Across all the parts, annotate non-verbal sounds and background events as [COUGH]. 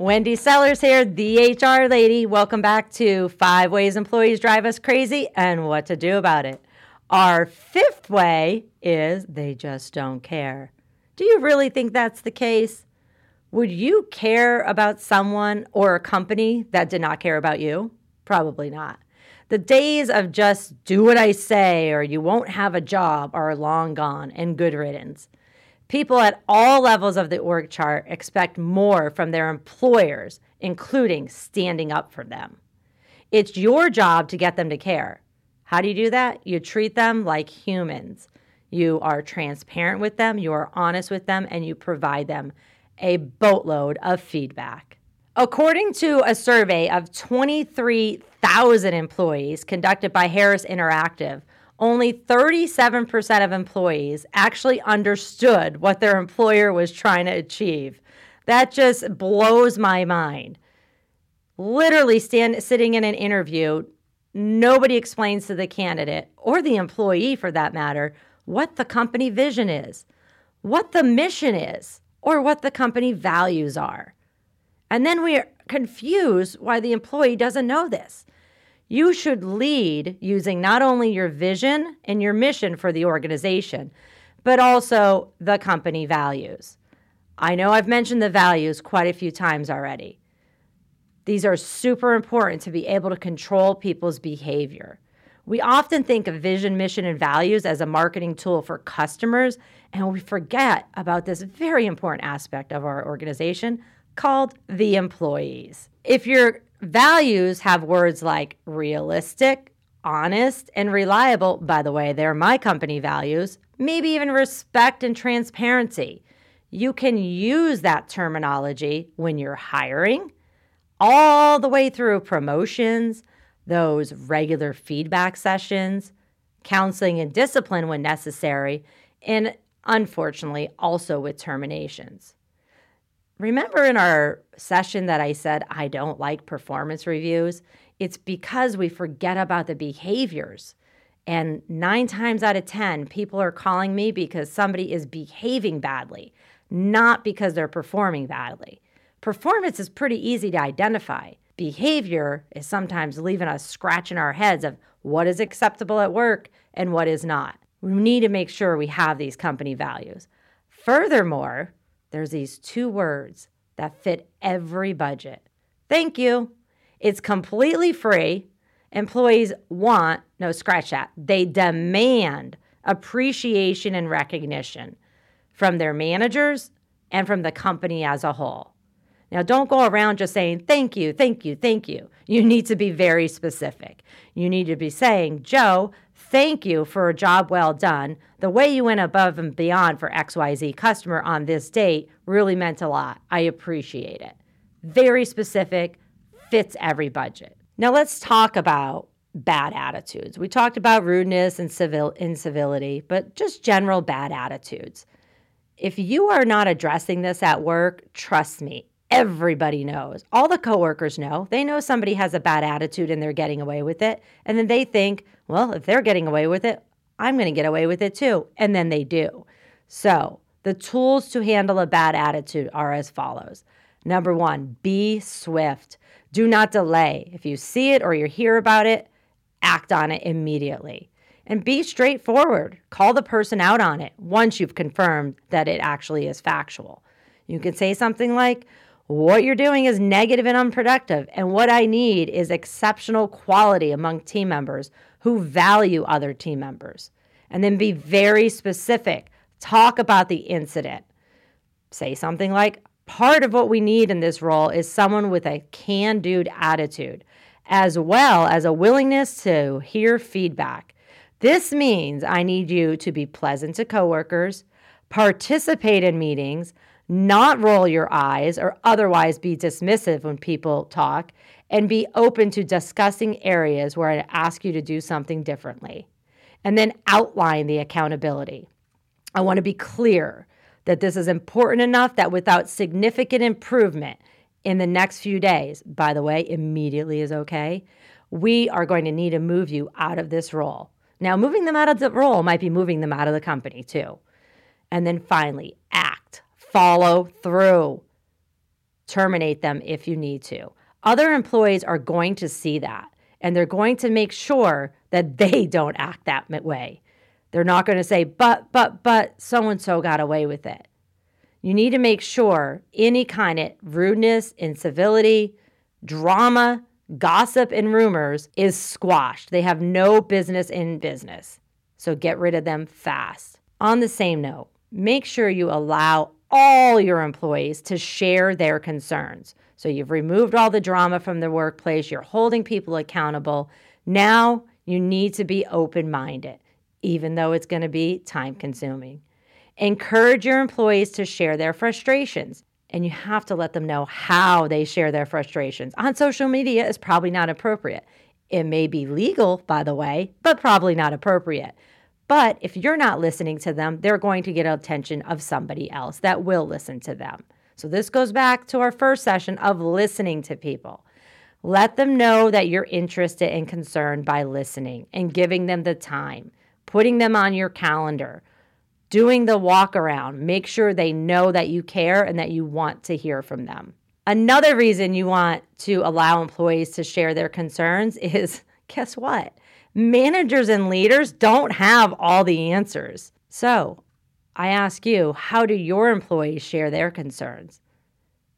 Wendy Sellers here, the HR lady. Welcome back to Five Ways Employees Drive Us Crazy and What to Do About It. Our fifth way is they just don't care. Do you really think that's the case? Would you care about someone or a company that did not care about you? Probably not. The days of just do what I say or you won't have a job are long gone and good riddance. People at all levels of the org chart expect more from their employers, including standing up for them. It's your job to get them to care. How do you do that? You treat them like humans. You are transparent with them, you are honest with them, and you provide them a boatload of feedback. According to a survey of 23,000 employees conducted by Harris Interactive, only 37% of employees actually understood what their employer was trying to achieve. That just blows my mind. Literally stand sitting in an interview, nobody explains to the candidate or the employee for that matter what the company vision is, what the mission is, or what the company values are. And then we are confused why the employee doesn't know this. You should lead using not only your vision and your mission for the organization, but also the company values. I know I've mentioned the values quite a few times already. These are super important to be able to control people's behavior. We often think of vision, mission, and values as a marketing tool for customers, and we forget about this very important aspect of our organization called the employees. If you're Values have words like realistic, honest, and reliable. By the way, they're my company values. Maybe even respect and transparency. You can use that terminology when you're hiring, all the way through promotions, those regular feedback sessions, counseling and discipline when necessary, and unfortunately, also with terminations. Remember in our session that I said I don't like performance reviews? It's because we forget about the behaviors. And nine times out of 10, people are calling me because somebody is behaving badly, not because they're performing badly. Performance is pretty easy to identify. Behavior is sometimes leaving us scratching our heads of what is acceptable at work and what is not. We need to make sure we have these company values. Furthermore, there's these two words that fit every budget. Thank you. It's completely free. Employees want, no, scratch that, they demand appreciation and recognition from their managers and from the company as a whole. Now, don't go around just saying, thank you, thank you, thank you. You need to be very specific. You need to be saying, Joe, Thank you for a job well done. The way you went above and beyond for XYZ customer on this date really meant a lot. I appreciate it. Very specific, fits every budget. Now let's talk about bad attitudes. We talked about rudeness and civil incivility, but just general bad attitudes. If you are not addressing this at work, trust me, everybody knows. All the coworkers know. They know somebody has a bad attitude and they're getting away with it. And then they think, well, if they're getting away with it, I'm going to get away with it too. And then they do. So, the tools to handle a bad attitude are as follows. Number one, be swift. Do not delay. If you see it or you hear about it, act on it immediately. And be straightforward. Call the person out on it once you've confirmed that it actually is factual. You can say something like, what you're doing is negative and unproductive, and what I need is exceptional quality among team members who value other team members. And then be very specific. Talk about the incident. Say something like, Part of what we need in this role is someone with a can do attitude, as well as a willingness to hear feedback. This means I need you to be pleasant to coworkers, participate in meetings, not roll your eyes or otherwise be dismissive when people talk, and be open to discussing areas where I ask you to do something differently. And then outline the accountability. I want to be clear that this is important enough that without significant improvement in the next few days, by the way, immediately is okay, we are going to need to move you out of this role. Now, moving them out of the role might be moving them out of the company too. And then finally, act, follow through, terminate them if you need to. Other employees are going to see that and they're going to make sure that [LAUGHS] they don't act that way. They're not going to say, but, but, but so and so got away with it. You need to make sure any kind of rudeness, incivility, drama, gossip, and rumors is squashed. They have no business in business. So get rid of them fast. On the same note, make sure you allow all your employees to share their concerns. So you've removed all the drama from the workplace, you're holding people accountable. Now you need to be open minded, even though it's going to be time consuming. Encourage your employees to share their frustrations, and you have to let them know how they share their frustrations. On social media is probably not appropriate. It may be legal, by the way, but probably not appropriate. But if you're not listening to them, they're going to get attention of somebody else that will listen to them. So this goes back to our first session of listening to people. Let them know that you're interested and concerned by listening and giving them the time, putting them on your calendar, doing the walk around. Make sure they know that you care and that you want to hear from them. Another reason you want to allow employees to share their concerns [LAUGHS] is guess what? Managers and leaders don't have all the answers. So I ask you, how do your employees share their concerns?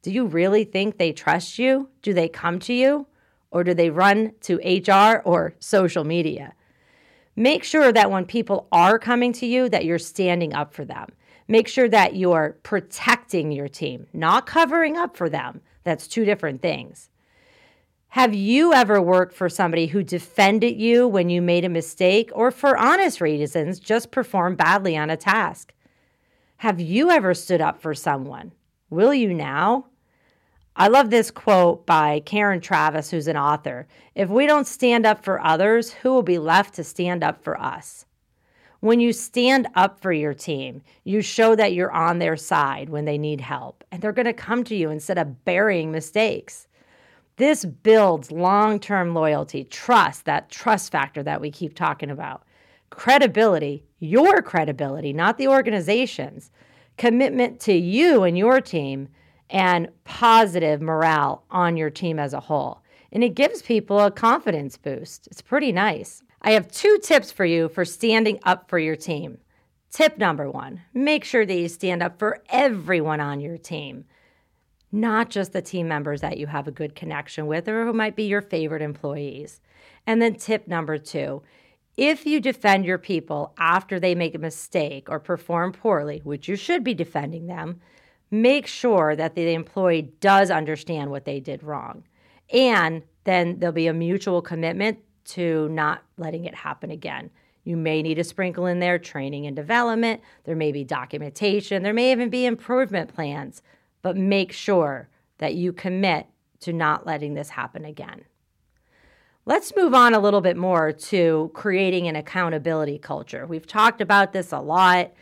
Do you really think they trust you? Do they come to you? Or do they run to HR or social media? Make sure that when people are coming to you that you're standing up for them. Make sure that you're protecting your team, not covering up for them. That's two different things. Have you ever worked for somebody who defended you when you made a mistake or for honest reasons just performed badly on a task? Have you ever stood up for someone? Will you now? I love this quote by Karen Traviss, who's an author. If we don't stand up for others, who will be left to stand up for us? When you stand up for your team, you show that you're on their side when they need help, and they're going to come to you instead of burying mistakes. This builds long term loyalty, trust, that trust factor that we keep talking about credibility, your credibility, not the organization's, commitment to you and your team, and positive morale on your team as a whole. And it gives people a confidence boost. It's pretty nice. I have two tips for you for standing up for your team. Tip number one make sure that you stand up for everyone on your team, not just the team members that you have a good connection with or who might be your favorite employees. And then tip number two if you defend your people after they make a mistake or perform poorly, which you should be defending them, make sure that the employee does understand what they did wrong. And then there'll be a mutual commitment to not letting it happen again. You may need to sprinkle in there training and development. There may be documentation. There may even be improvement plans, but make sure that you commit to not letting this happen again. Let's move on a little bit more to creating an accountability culture. We've talked about this a lot.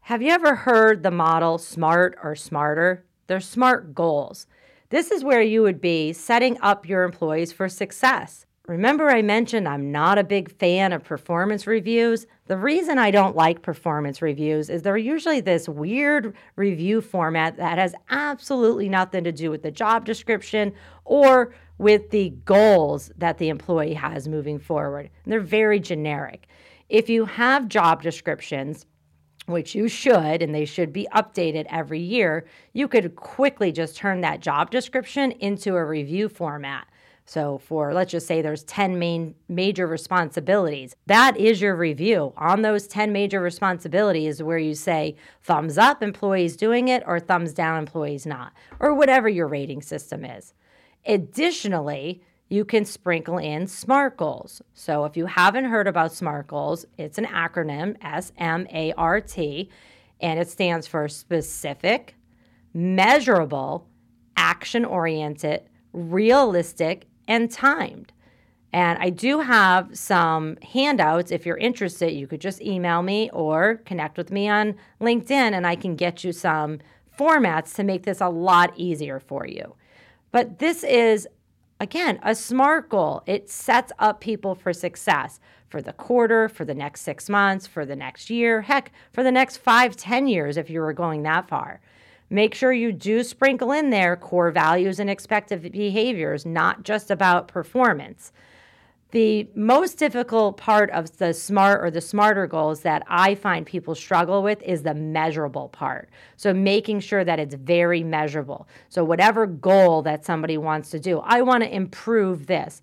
Have you ever heard the model SMART or SMARTER? They're SMART goals. This is where you would be setting up your employees for success. Remember, I mentioned I'm not a big fan of performance reviews. The reason I don't like performance reviews is they're usually this weird review format that has absolutely nothing to do with the job description or with the goals that the employee has moving forward. And they're very generic. If you have job descriptions, which you should, and they should be updated every year, you could quickly just turn that job description into a review format. So for let's just say there's 10 main major responsibilities. That is your review. On those 10 major responsibilities where you say thumbs up employees doing it or thumbs down employees not or whatever your rating system is. Additionally, you can sprinkle in SMART goals. So if you haven't heard about SMART goals, it's an acronym S M A R T, and it stands for specific, measurable, action oriented, realistic, and timed. And I do have some handouts. If you're interested, you could just email me or connect with me on LinkedIn, and I can get you some formats to make this a lot easier for you. But this is, again, a SMART goal. It sets up people for success for the quarter, for the next six months, for the next year, heck, for the next five, ten years if you were going that far. Make sure you do sprinkle in there core values and expected behaviors, not just about performance. The most difficult part of the SMART or the smarter goals that I find people struggle with is the measurable part. So, making sure that it's very measurable. So, whatever goal that somebody wants to do, I want to improve this.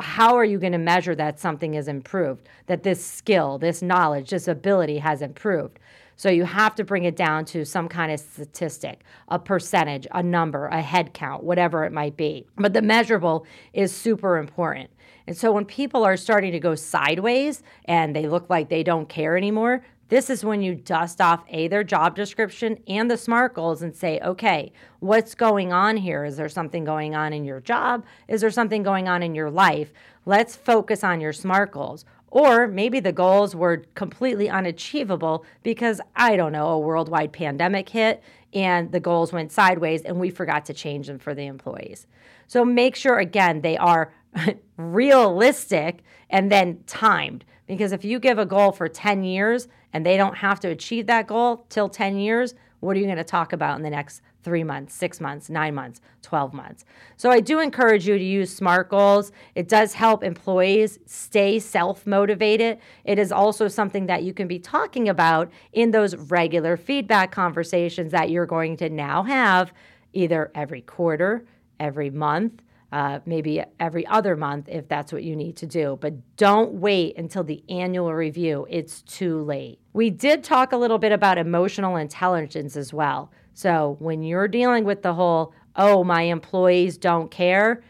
How are you going to measure that something is improved, that this skill, this knowledge, this ability has improved? So you have to bring it down to some kind of statistic, a percentage, a number, a head count, whatever it might be. But the measurable is super important. And so when people are starting to go sideways and they look like they don't care anymore, this is when you dust off A, their job description and the SMART goals and say, okay, what's going on here? Is there something going on in your job? Is there something going on in your life? Let's focus on your SMART goals. Or maybe the goals were completely unachievable because, I don't know, a worldwide pandemic hit and the goals went sideways and we forgot to change them for the employees. So make sure, again, they are [LAUGHS] realistic and then timed. Because if you give a goal for 10 years and they don't have to achieve that goal till 10 years, what are you going to talk about in the next three months, six months, nine months, 12 months? So I do encourage you to use SMART goals. It does help employees stay self motivated. It is also something that you can be talking about in those regular feedback conversations that you're going to now have either every quarter, every month uh, maybe every other month if that's what you need to do. But don't wait until the annual review, it's too late. We did talk a little bit about emotional intelligence as well. So when you're dealing with the whole, oh, my employees don't care,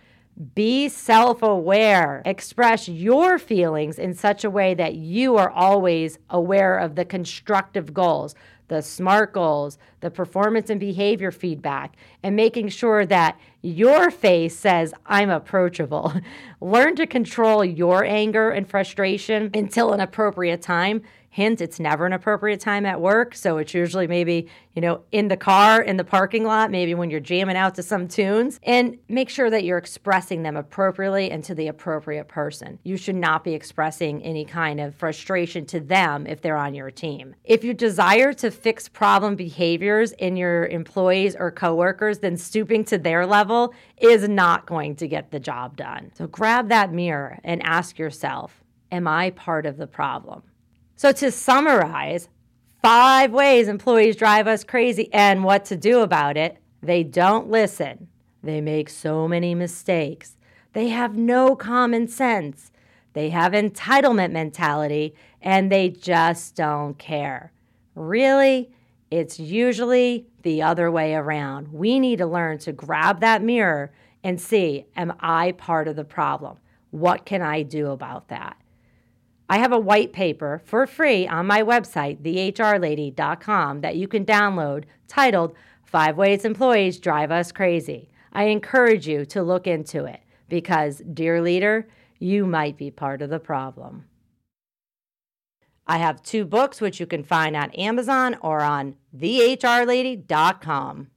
be self aware. Express your feelings in such a way that you are always aware of the constructive goals, the SMART goals, the performance and behavior feedback, and making sure that your face says, I'm approachable. [LAUGHS] Learn to control your anger and frustration until an appropriate time Hint, it's never an appropriate time at work. So it's usually maybe, you know, in the car, in the parking lot, maybe when you're jamming out to some tunes. And make sure that you're expressing them appropriately and to the appropriate person. You should not be expressing any kind of frustration to them if they're on your team. If you desire to fix problem behaviors in your employees or coworkers, then stooping to their level is not going to get the job done. So grab that mirror and ask yourself, Am I part of the problem? So, to summarize, five ways employees drive us crazy and what to do about it. They don't listen. They make so many mistakes. They have no common sense. They have entitlement mentality and they just don't care. Really, it's usually the other way around. We need to learn to grab that mirror and see, am I part of the problem? What can I do about that? I have a white paper for free on my website, thehrlady.com, that you can download titled Five Ways Employees Drive Us Crazy. I encourage you to look into it because, dear leader, you might be part of the problem. I have two books which you can find on Amazon or on thehrlady.com.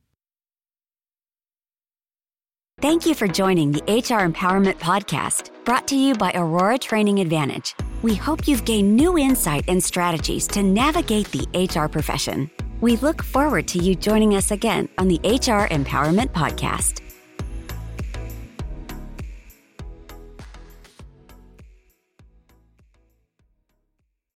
Thank you for joining the HR Empowerment Podcast, brought to you by Aurora Training Advantage. We hope you've gained new insight and strategies to navigate the HR profession. We look forward to you joining us again on the HR Empowerment Podcast.